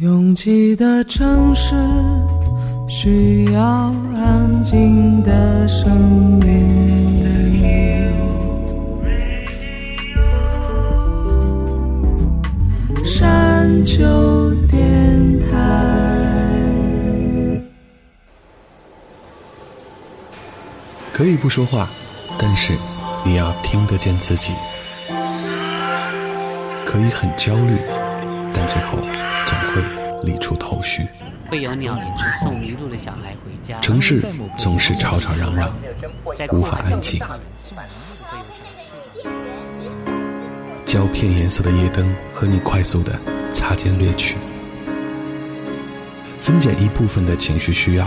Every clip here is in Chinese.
拥挤的城市需要安静的声音。山丘电台。可以不说话，但是你要听得见自己。可以很焦虑，但最后。总会理出头绪。会有鸟儿送迷路的小孩回家。城市总是吵吵嚷嚷，无法安静。胶片颜色的夜灯和你快速的擦肩掠去，分解一部分的情绪需要，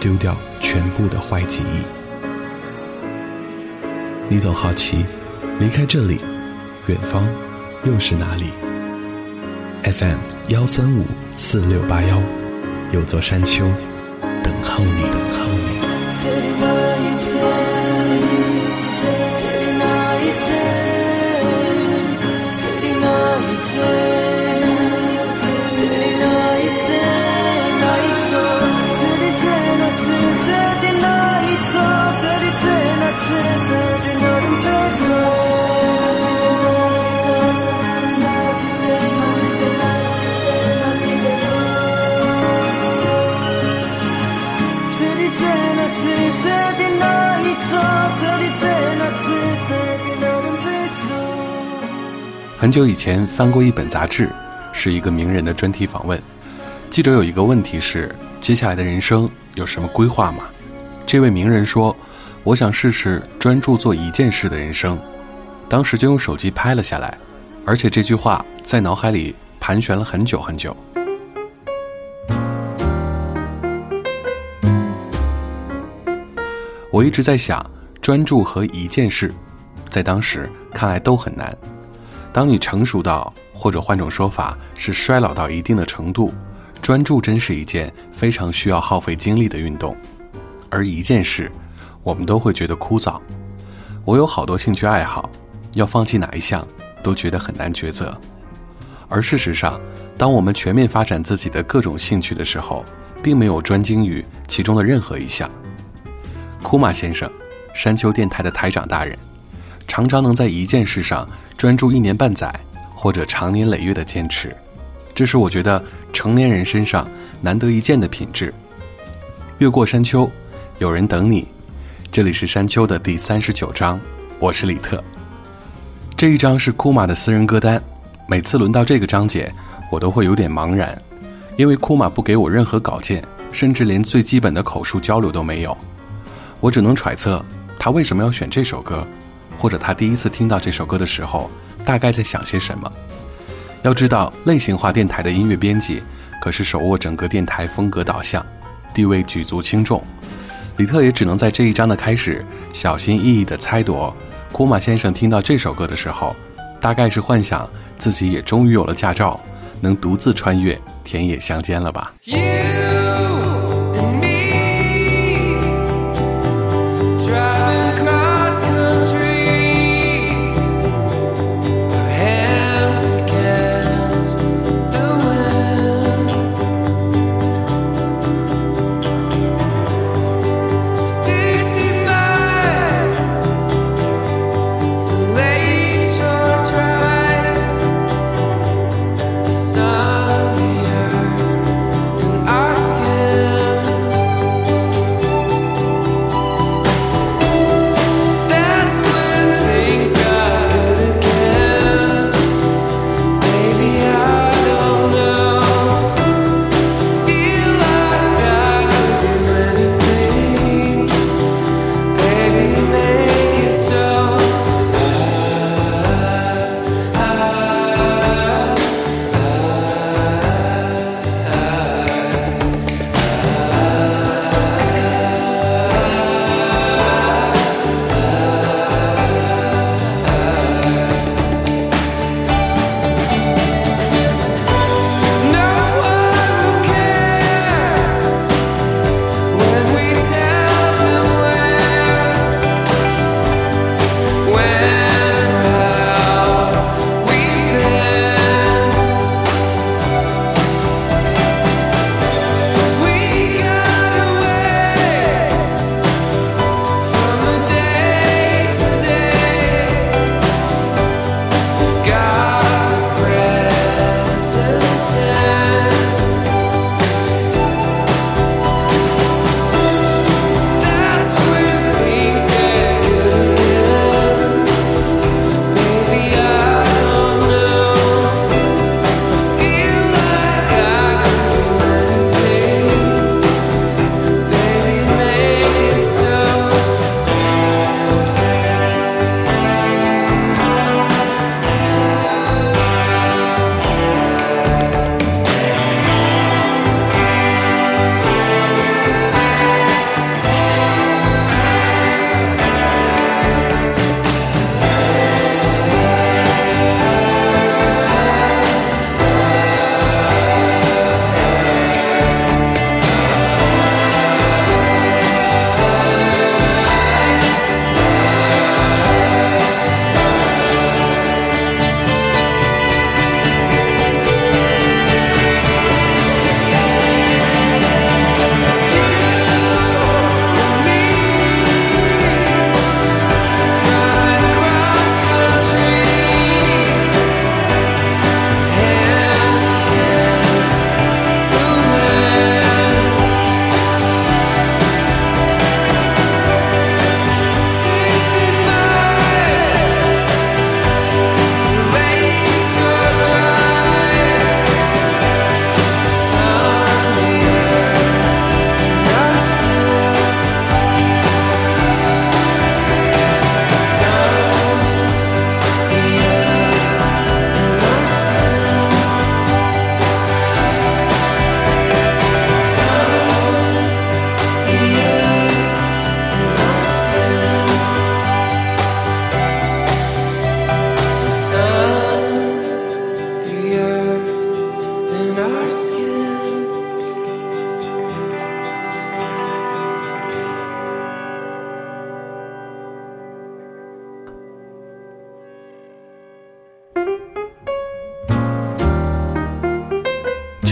丢掉全部的坏记忆。你总好奇，离开这里，远方又是哪里？FM 幺三五四六八幺，有座山丘，等候你，等候你。很久以前翻过一本杂志，是一个名人的专题访问。记者有一个问题是：接下来的人生有什么规划吗？这位名人说：“我想试试专注做一件事的人生。”当时就用手机拍了下来，而且这句话在脑海里盘旋了很久很久。我一直在想，专注和一件事，在当时看来都很难。当你成熟到，或者换种说法是衰老到一定的程度，专注真是一件非常需要耗费精力的运动。而一件事，我们都会觉得枯燥。我有好多兴趣爱好，要放弃哪一项都觉得很难抉择。而事实上，当我们全面发展自己的各种兴趣的时候，并没有专精于其中的任何一项。库马先生，山丘电台的台长大人，常常能在一件事上。专注一年半载，或者长年累月的坚持，这是我觉得成年人身上难得一见的品质。越过山丘，有人等你。这里是山丘的第三十九章，我是李特。这一章是库玛的私人歌单，每次轮到这个章节，我都会有点茫然，因为库玛不给我任何稿件，甚至连最基本的口述交流都没有，我只能揣测他为什么要选这首歌。或者他第一次听到这首歌的时候，大概在想些什么？要知道，类型化电台的音乐编辑可是手握整个电台风格导向，地位举足轻重。李特也只能在这一章的开始，小心翼翼的猜度：库马先生听到这首歌的时候，大概是幻想自己也终于有了驾照，能独自穿越田野乡间了吧。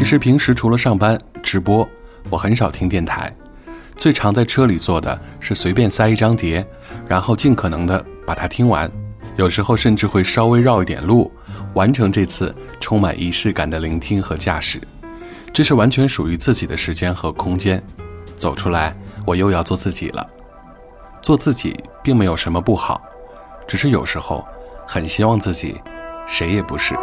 其实平时除了上班直播，我很少听电台。最常在车里做的是随便塞一张碟，然后尽可能的把它听完。有时候甚至会稍微绕一点路，完成这次充满仪式感的聆听和驾驶。这是完全属于自己的时间和空间。走出来，我又要做自己了。做自己并没有什么不好，只是有时候很希望自己，谁也不是。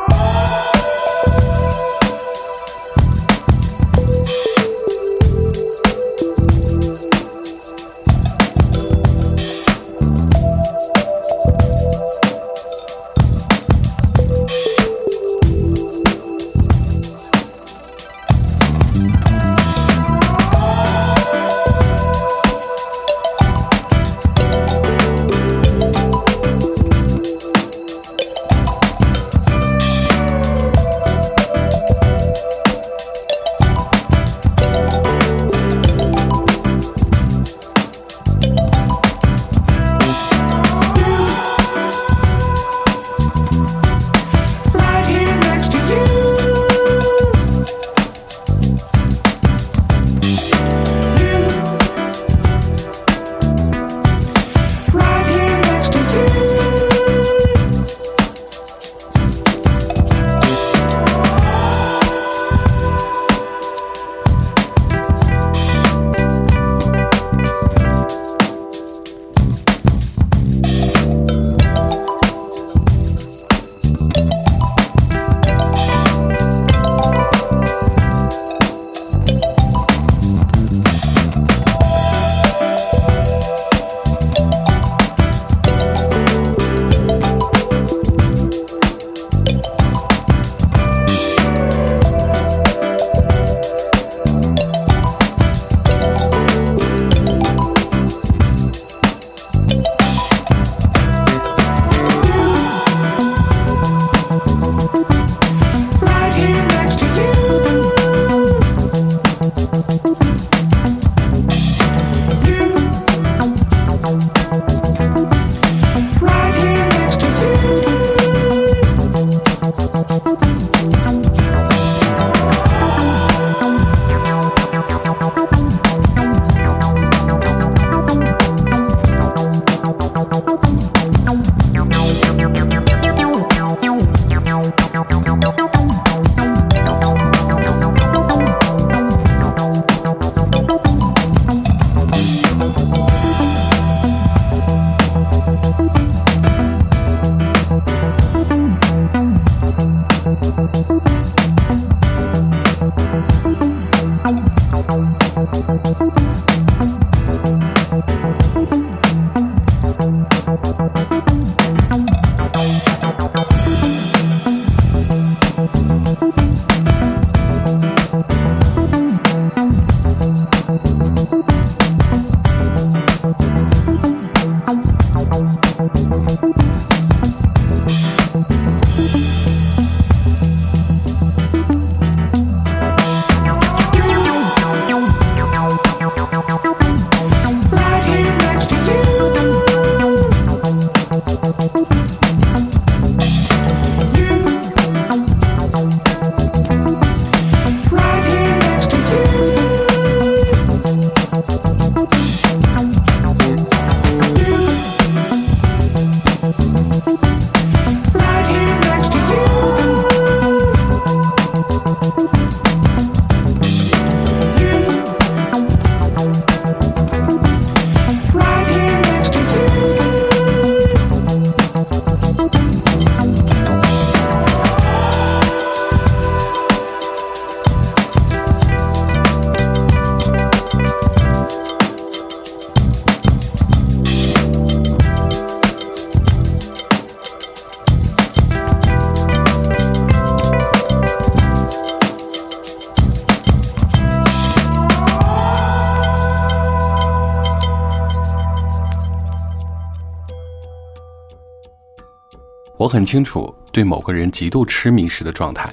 我很清楚，对某个人极度痴迷时的状态，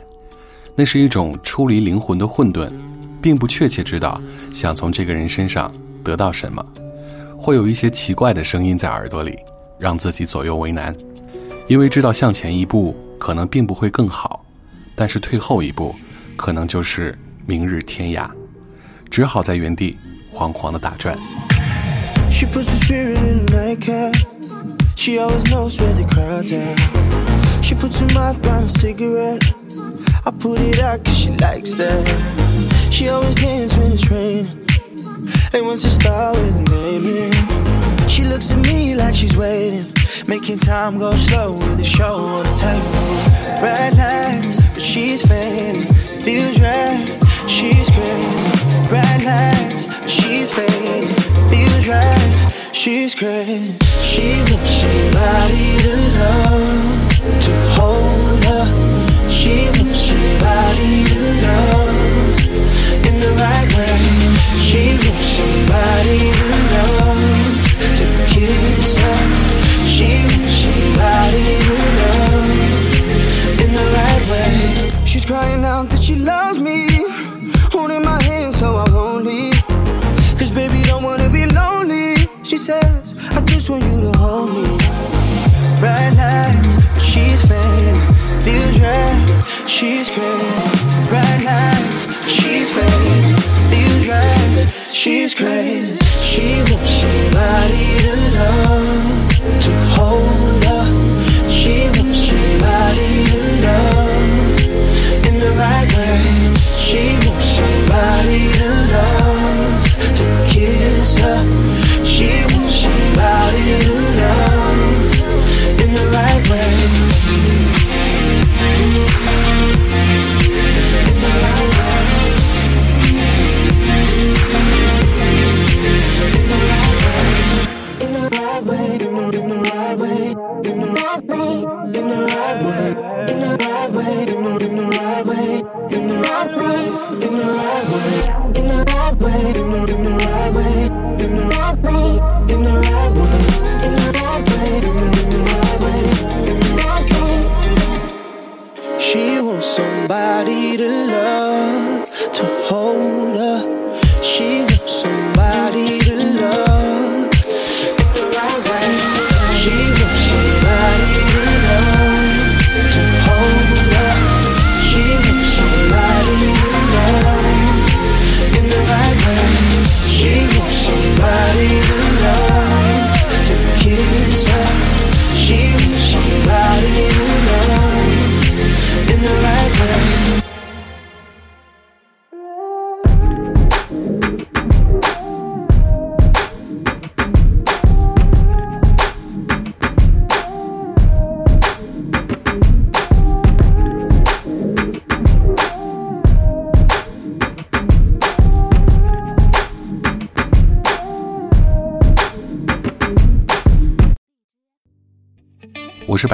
那是一种出离灵魂的混沌，并不确切知道想从这个人身上得到什么，会有一些奇怪的声音在耳朵里，让自己左右为难，因为知道向前一步可能并不会更好，但是退后一步，可能就是明日天涯，只好在原地惶惶的打转。She always knows where the crowd's at. She puts her mouth on a cigarette. I put it out cause she likes that. She always dances when it's raining. And wants to start with a name in. She looks at me like she's waiting. Making time go slow with the show on the table. Bright lights, but she's fading. Feels right, she's crazy bright lights, but she's faded. Feels right, she's crazy. She wants somebody to love.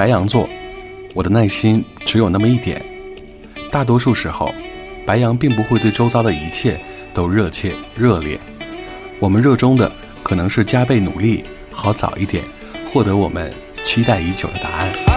白羊座，我的耐心只有那么一点。大多数时候，白羊并不会对周遭的一切都热切热烈。我们热衷的可能是加倍努力，好早一点获得我们期待已久的答案。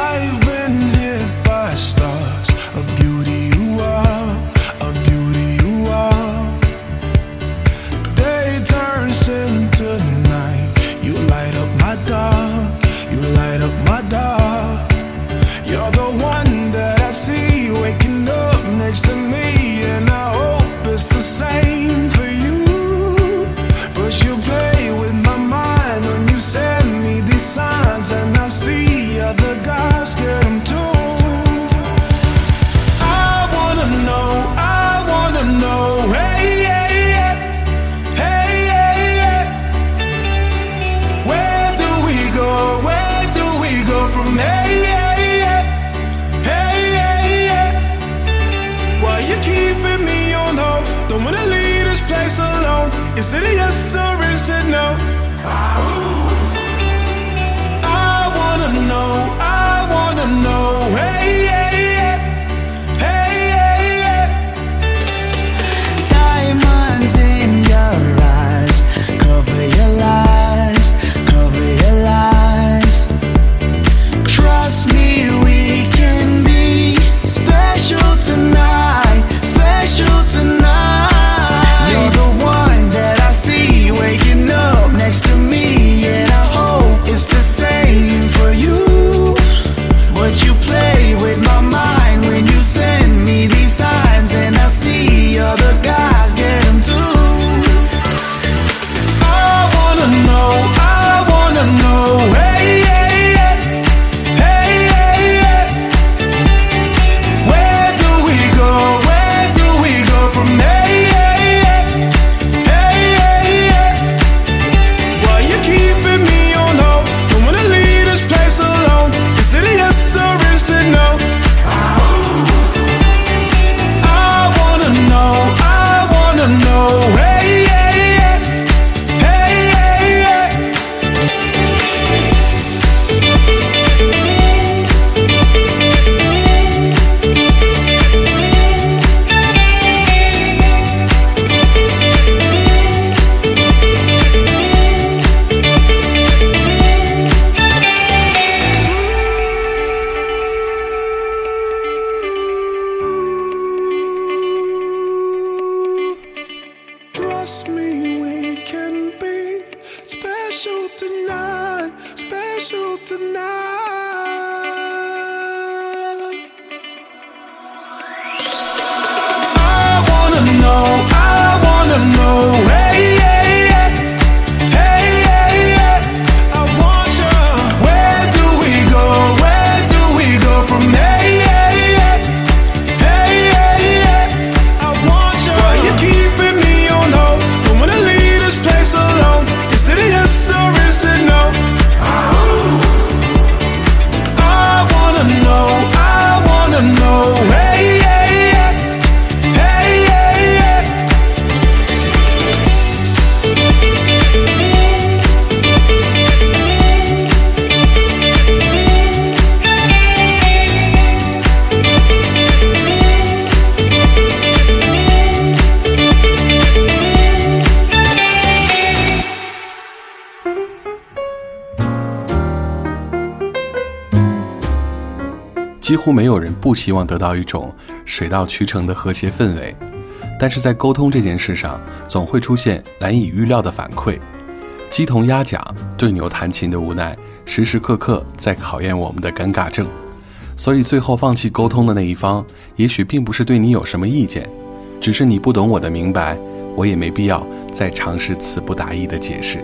乎没有人不希望得到一种水到渠成的和谐氛围，但是在沟通这件事上，总会出现难以预料的反馈，鸡同鸭讲、对牛弹琴的无奈，时时刻刻在考验我们的尴尬症。所以，最后放弃沟通的那一方，也许并不是对你有什么意见，只是你不懂我的明白，我也没必要再尝试词不达意的解释。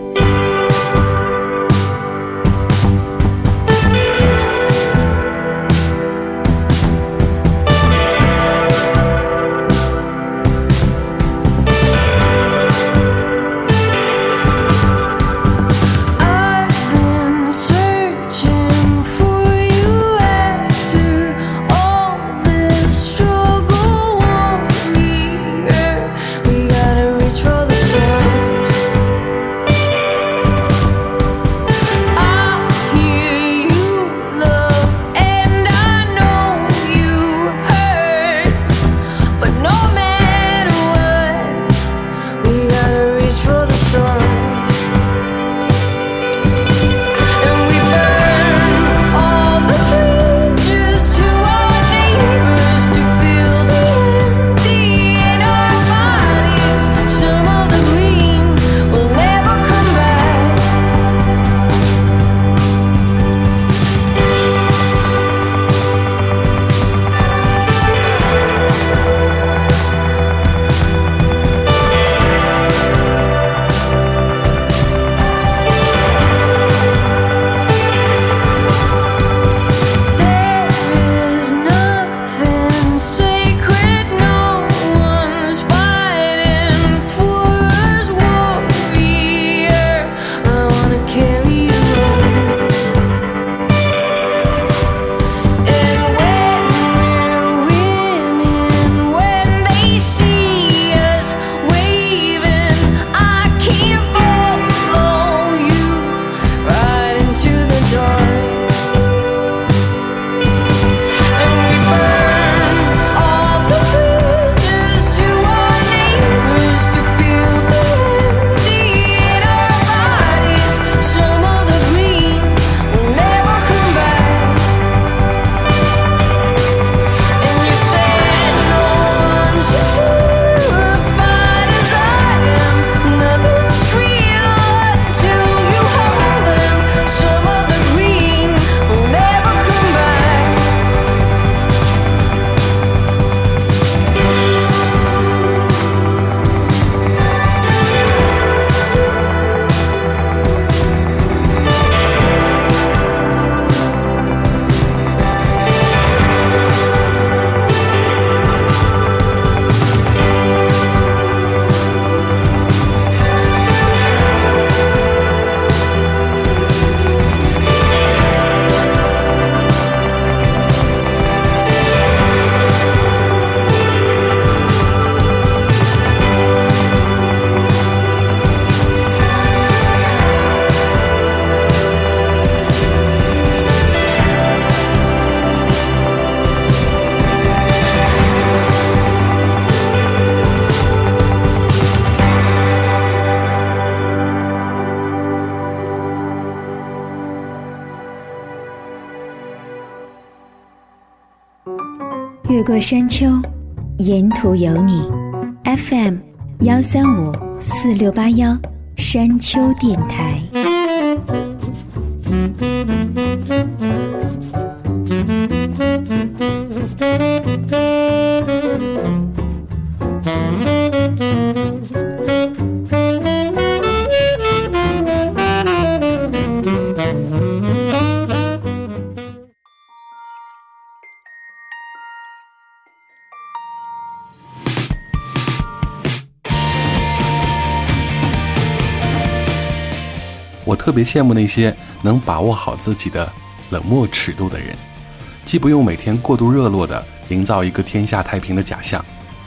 越过山丘，沿途有你。FM 幺三五四六八幺，山丘电台。别羡慕那些能把握好自己的冷漠尺度的人，既不用每天过度热络的营造一个天下太平的假象，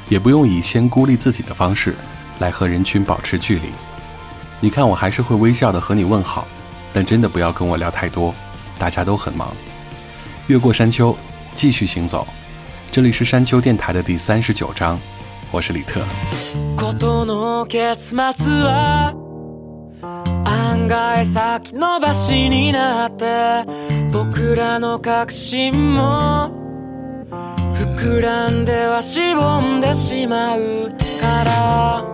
也不用以先孤立自己的方式来和人群保持距离。你看，我还是会微笑的和你问好，但真的不要跟我聊太多，大家都很忙。越过山丘，继续行走。这里是山丘电台的第三十九章，我是李特。え先延ばしになって僕らの確信も膨らんではしぼんでしまうから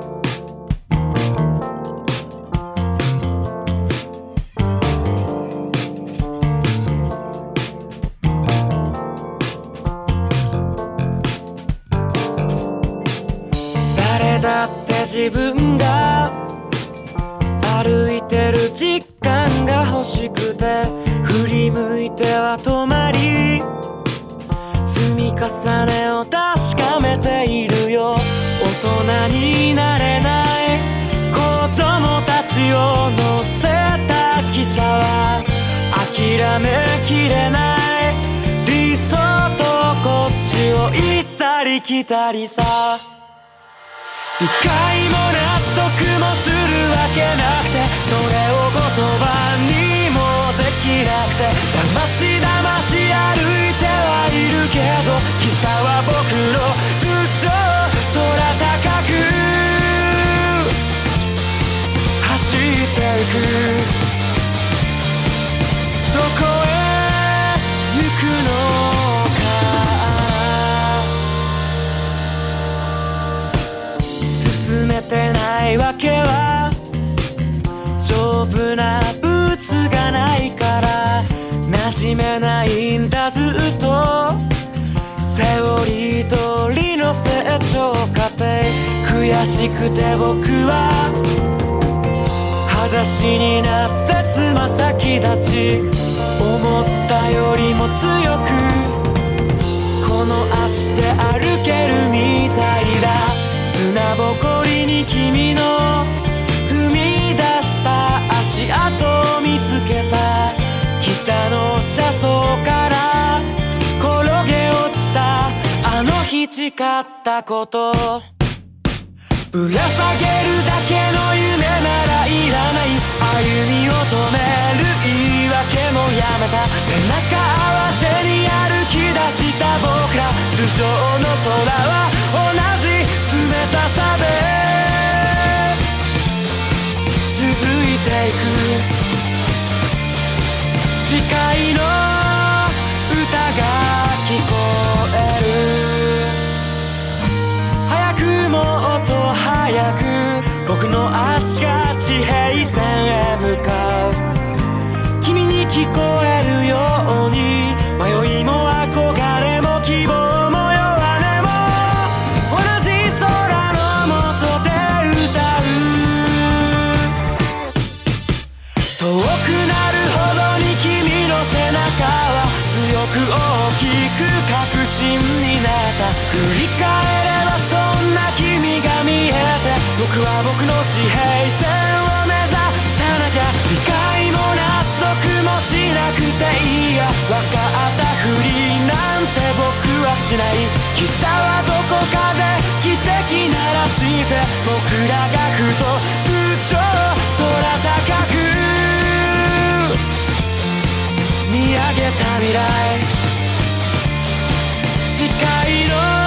誰だって自分が時間が欲しくて振り向いては止まり積み重ねを確かめているよ大人になれない子供たちを乗せた汽車は諦めきれない理想とこっちを行ったり来たりさ理解も納得もするわけなくてそれを葉にもできなくて騙し騙し歩いてはいるけど汽車始めないんだずっとセオリー通りの成長過程悔しくて僕は裸足になってつま先立ち思ったよりも強くこの足で歩けるみたいだ砂ぼこりに君の踏み出した足跡を見つけた汽車の車窓から転げ落ちたあの日誓ったことぶら下げるだけの夢ならいらない歩みを止める言い訳もやめた背中合わせに歩き出した僕ら頭上の空は同じ冷たさで続いていく誓いの歌が聞こえる早くもっと早く僕の足が地平線へ向かう君に聞こえるように僕は僕の地平線を目指さなきゃ理解も納得もしなくていいや分かったふりなんて僕はしない汽車はどこかで奇跡鳴らして僕らがふと通帳空高く見上げた未来誓いの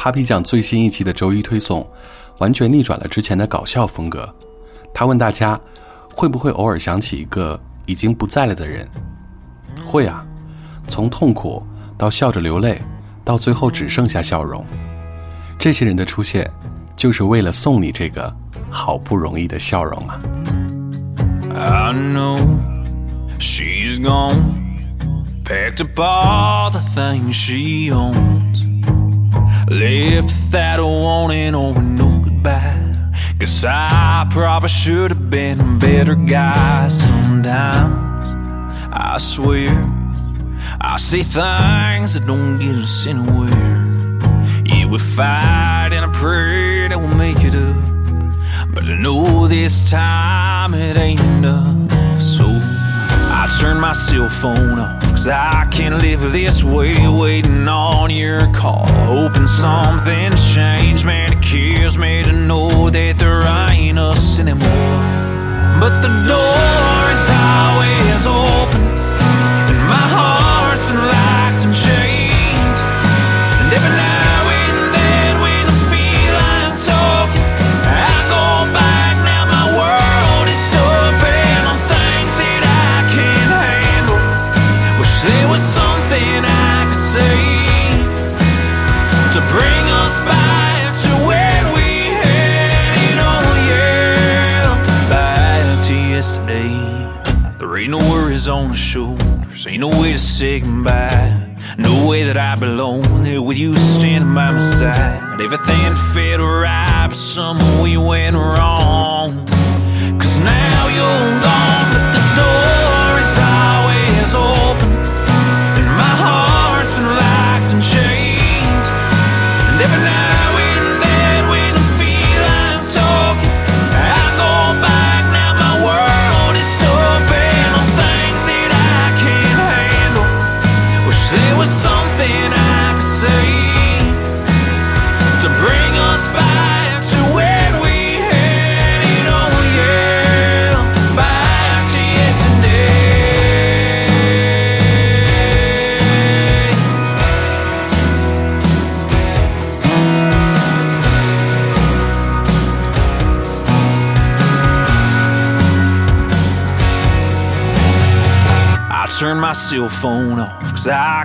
Papi 酱最新一期的周一推送，完全逆转了之前的搞笑风格。他问大家，会不会偶尔想起一个已经不在了的人？会啊，从痛苦到笑着流泪，到最后只剩下笑容。这些人的出现，就是为了送你这个好不容易的笑容啊。Left that warning over no goodbye. Guess I probably should have been a better guy sometimes. I swear, I see things that don't get us anywhere. Yeah, we fight and I pray that we'll make it up. But I know this time it ain't enough. I turn my cell phone off, cause I can't live this way, waiting on your call. Hoping something's changed, man, it kills me to know that there ain't us anymore. But the door is always open. is on his shoulders. Ain't no way to say goodbye. No way that I belong here with you standing by my side. Everything fit right, but somewhere we went wrong. Cause now you're gone.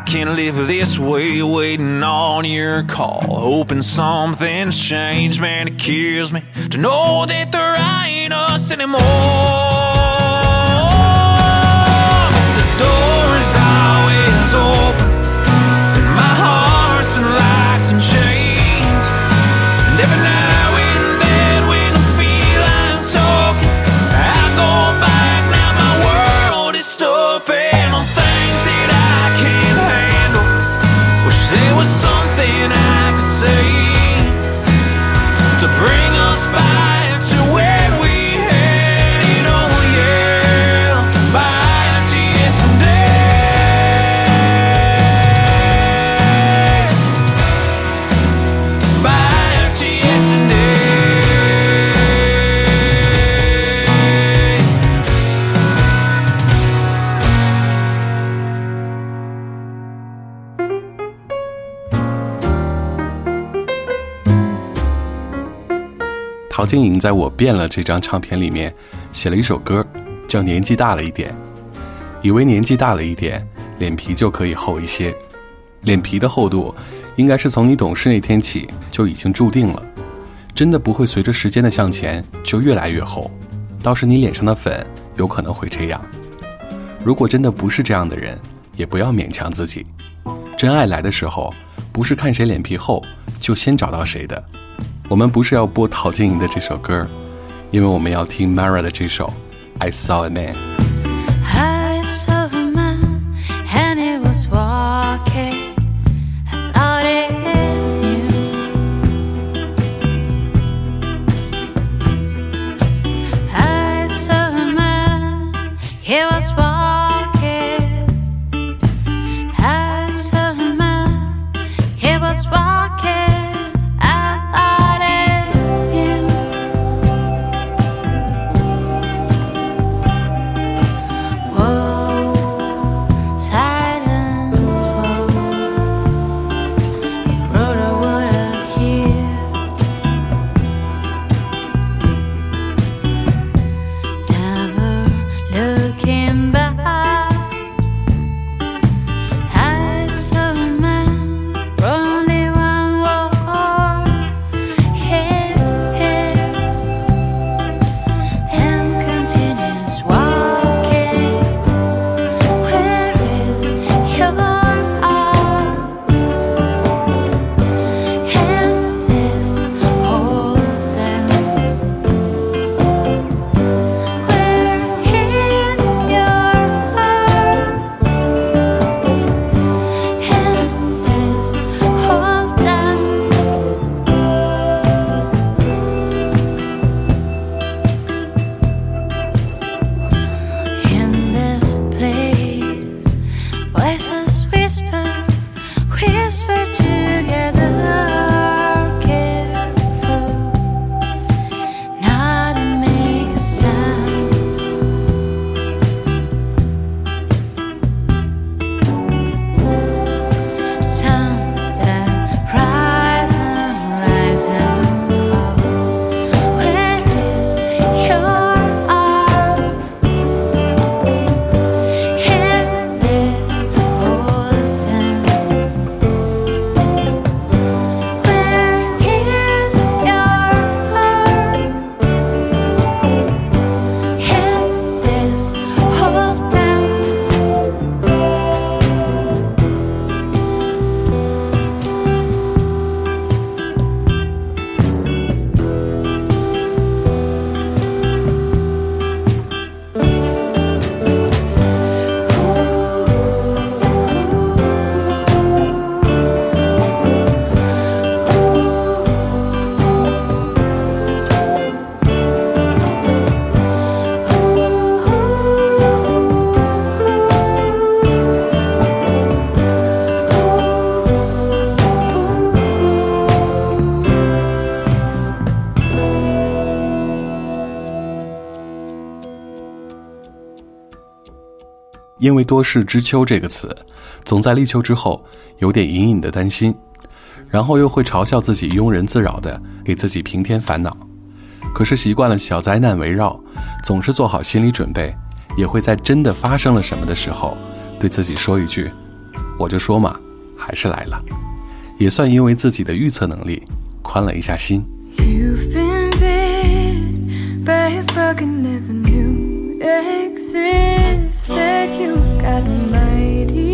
can't live this way, waiting on your call. Hoping something's changed, man, it kills me to know that there ain't us anymore. 晶莹在我变了这张唱片里面写了一首歌，叫《年纪大了一点》，以为年纪大了一点，脸皮就可以厚一些。脸皮的厚度，应该是从你懂事那天起就已经注定了。真的不会随着时间的向前就越来越厚，倒是你脸上的粉有可能会这样。如果真的不是这样的人，也不要勉强自己。真爱来的时候，不是看谁脸皮厚就先找到谁的。我们不是要播陶晶莹的这首歌，因为我们要听 Mara 的这首《I Saw a Man》。因为多事之秋这个词，总在立秋之后，有点隐隐的担心，然后又会嘲笑自己庸人自扰的给自己平添烦恼。可是习惯了小灾难围绕，总是做好心理准备，也会在真的发生了什么的时候，对自己说一句：“我就说嘛，还是来了。”也算因为自己的预测能力宽了一下心。existed. You've got a mighty.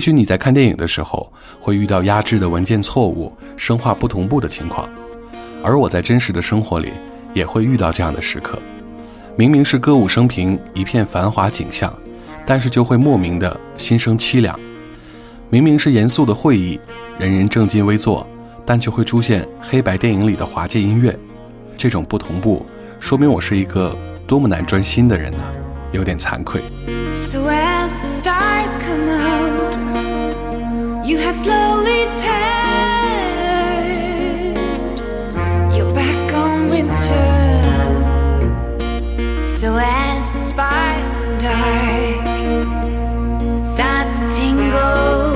也许你在看电影的时候会遇到压制的文件错误、生化不同步的情况，而我在真实的生活里也会遇到这样的时刻。明明是歌舞升平、一片繁华景象，但是就会莫名的心生凄凉。明明是严肃的会议，人人正襟危坐，但却会出现黑白电影里的滑稽音乐。这种不同步，说明我是一个多么难专心的人呢？有点惭愧。You have slowly turned. You're back on winter. So as the spiral dark starts to tingle.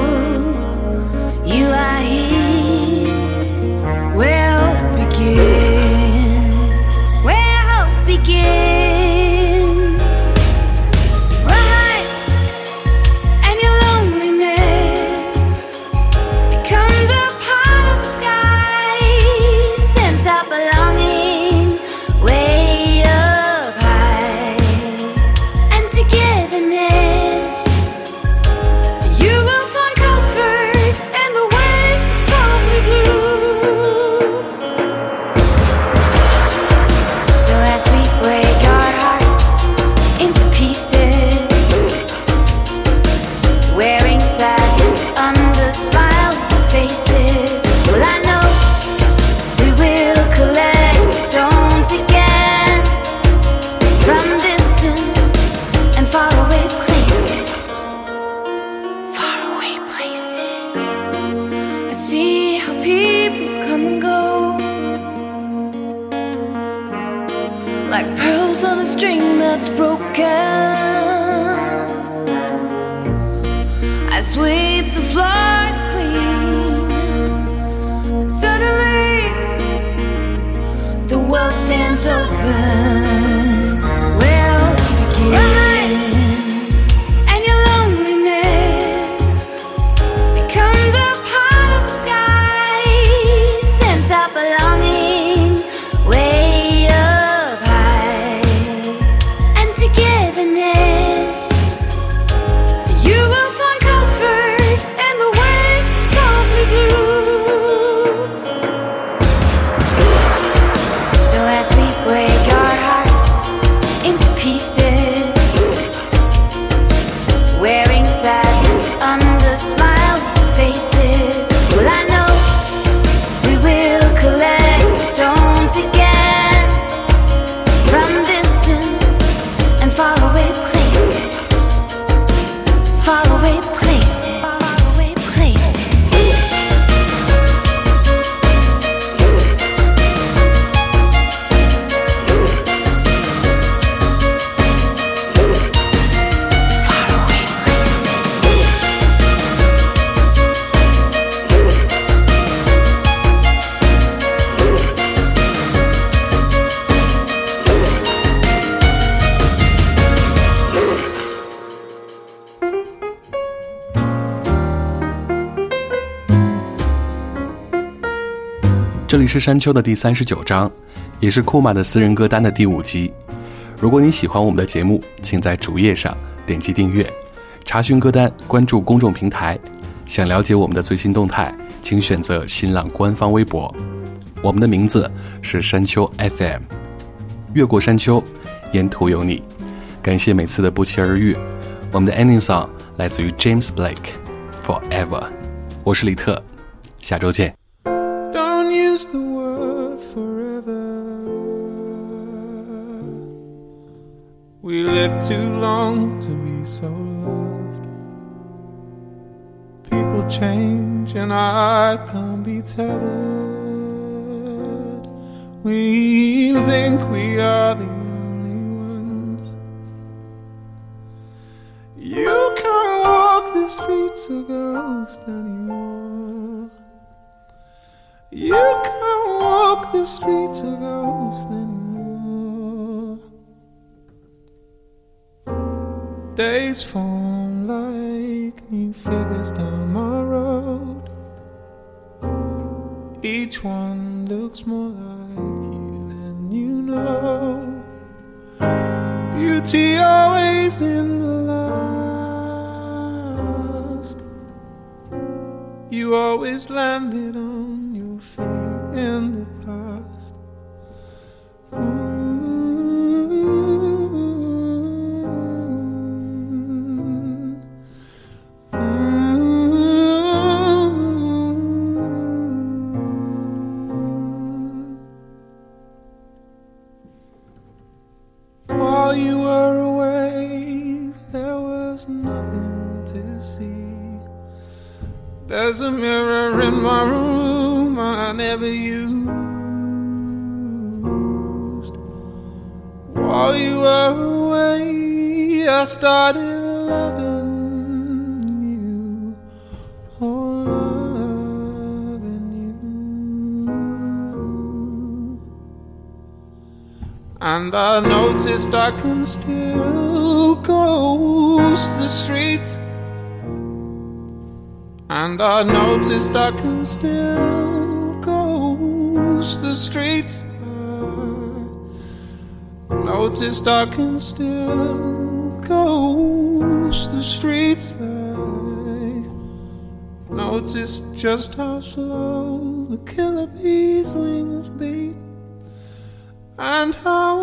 山丘的第三十九章，也是库玛的私人歌单的第五集。如果你喜欢我们的节目，请在主页上点击订阅、查询歌单、关注公众平台。想了解我们的最新动态，请选择新浪官方微博。我们的名字是山丘 FM，越过山丘，沿途有你。感谢每次的不期而遇。我们的 ending song 来自于 James Blake，《Forever》。我是李特，下周见。We live too long to be so loved. People change and I can't be tethered. We think we are the only ones. You can't walk the streets of ghosts anymore. You can't walk the streets of ghosts anymore. Days form like new figures down my road. Each one looks more like you than you know. Beauty always in the last. You always landed on your feet in the past. can still ghost the streets. And I noticed I can still ghost the streets. I noticed I can still ghost the streets. I noticed just how slow the killer bees' wings beat. And how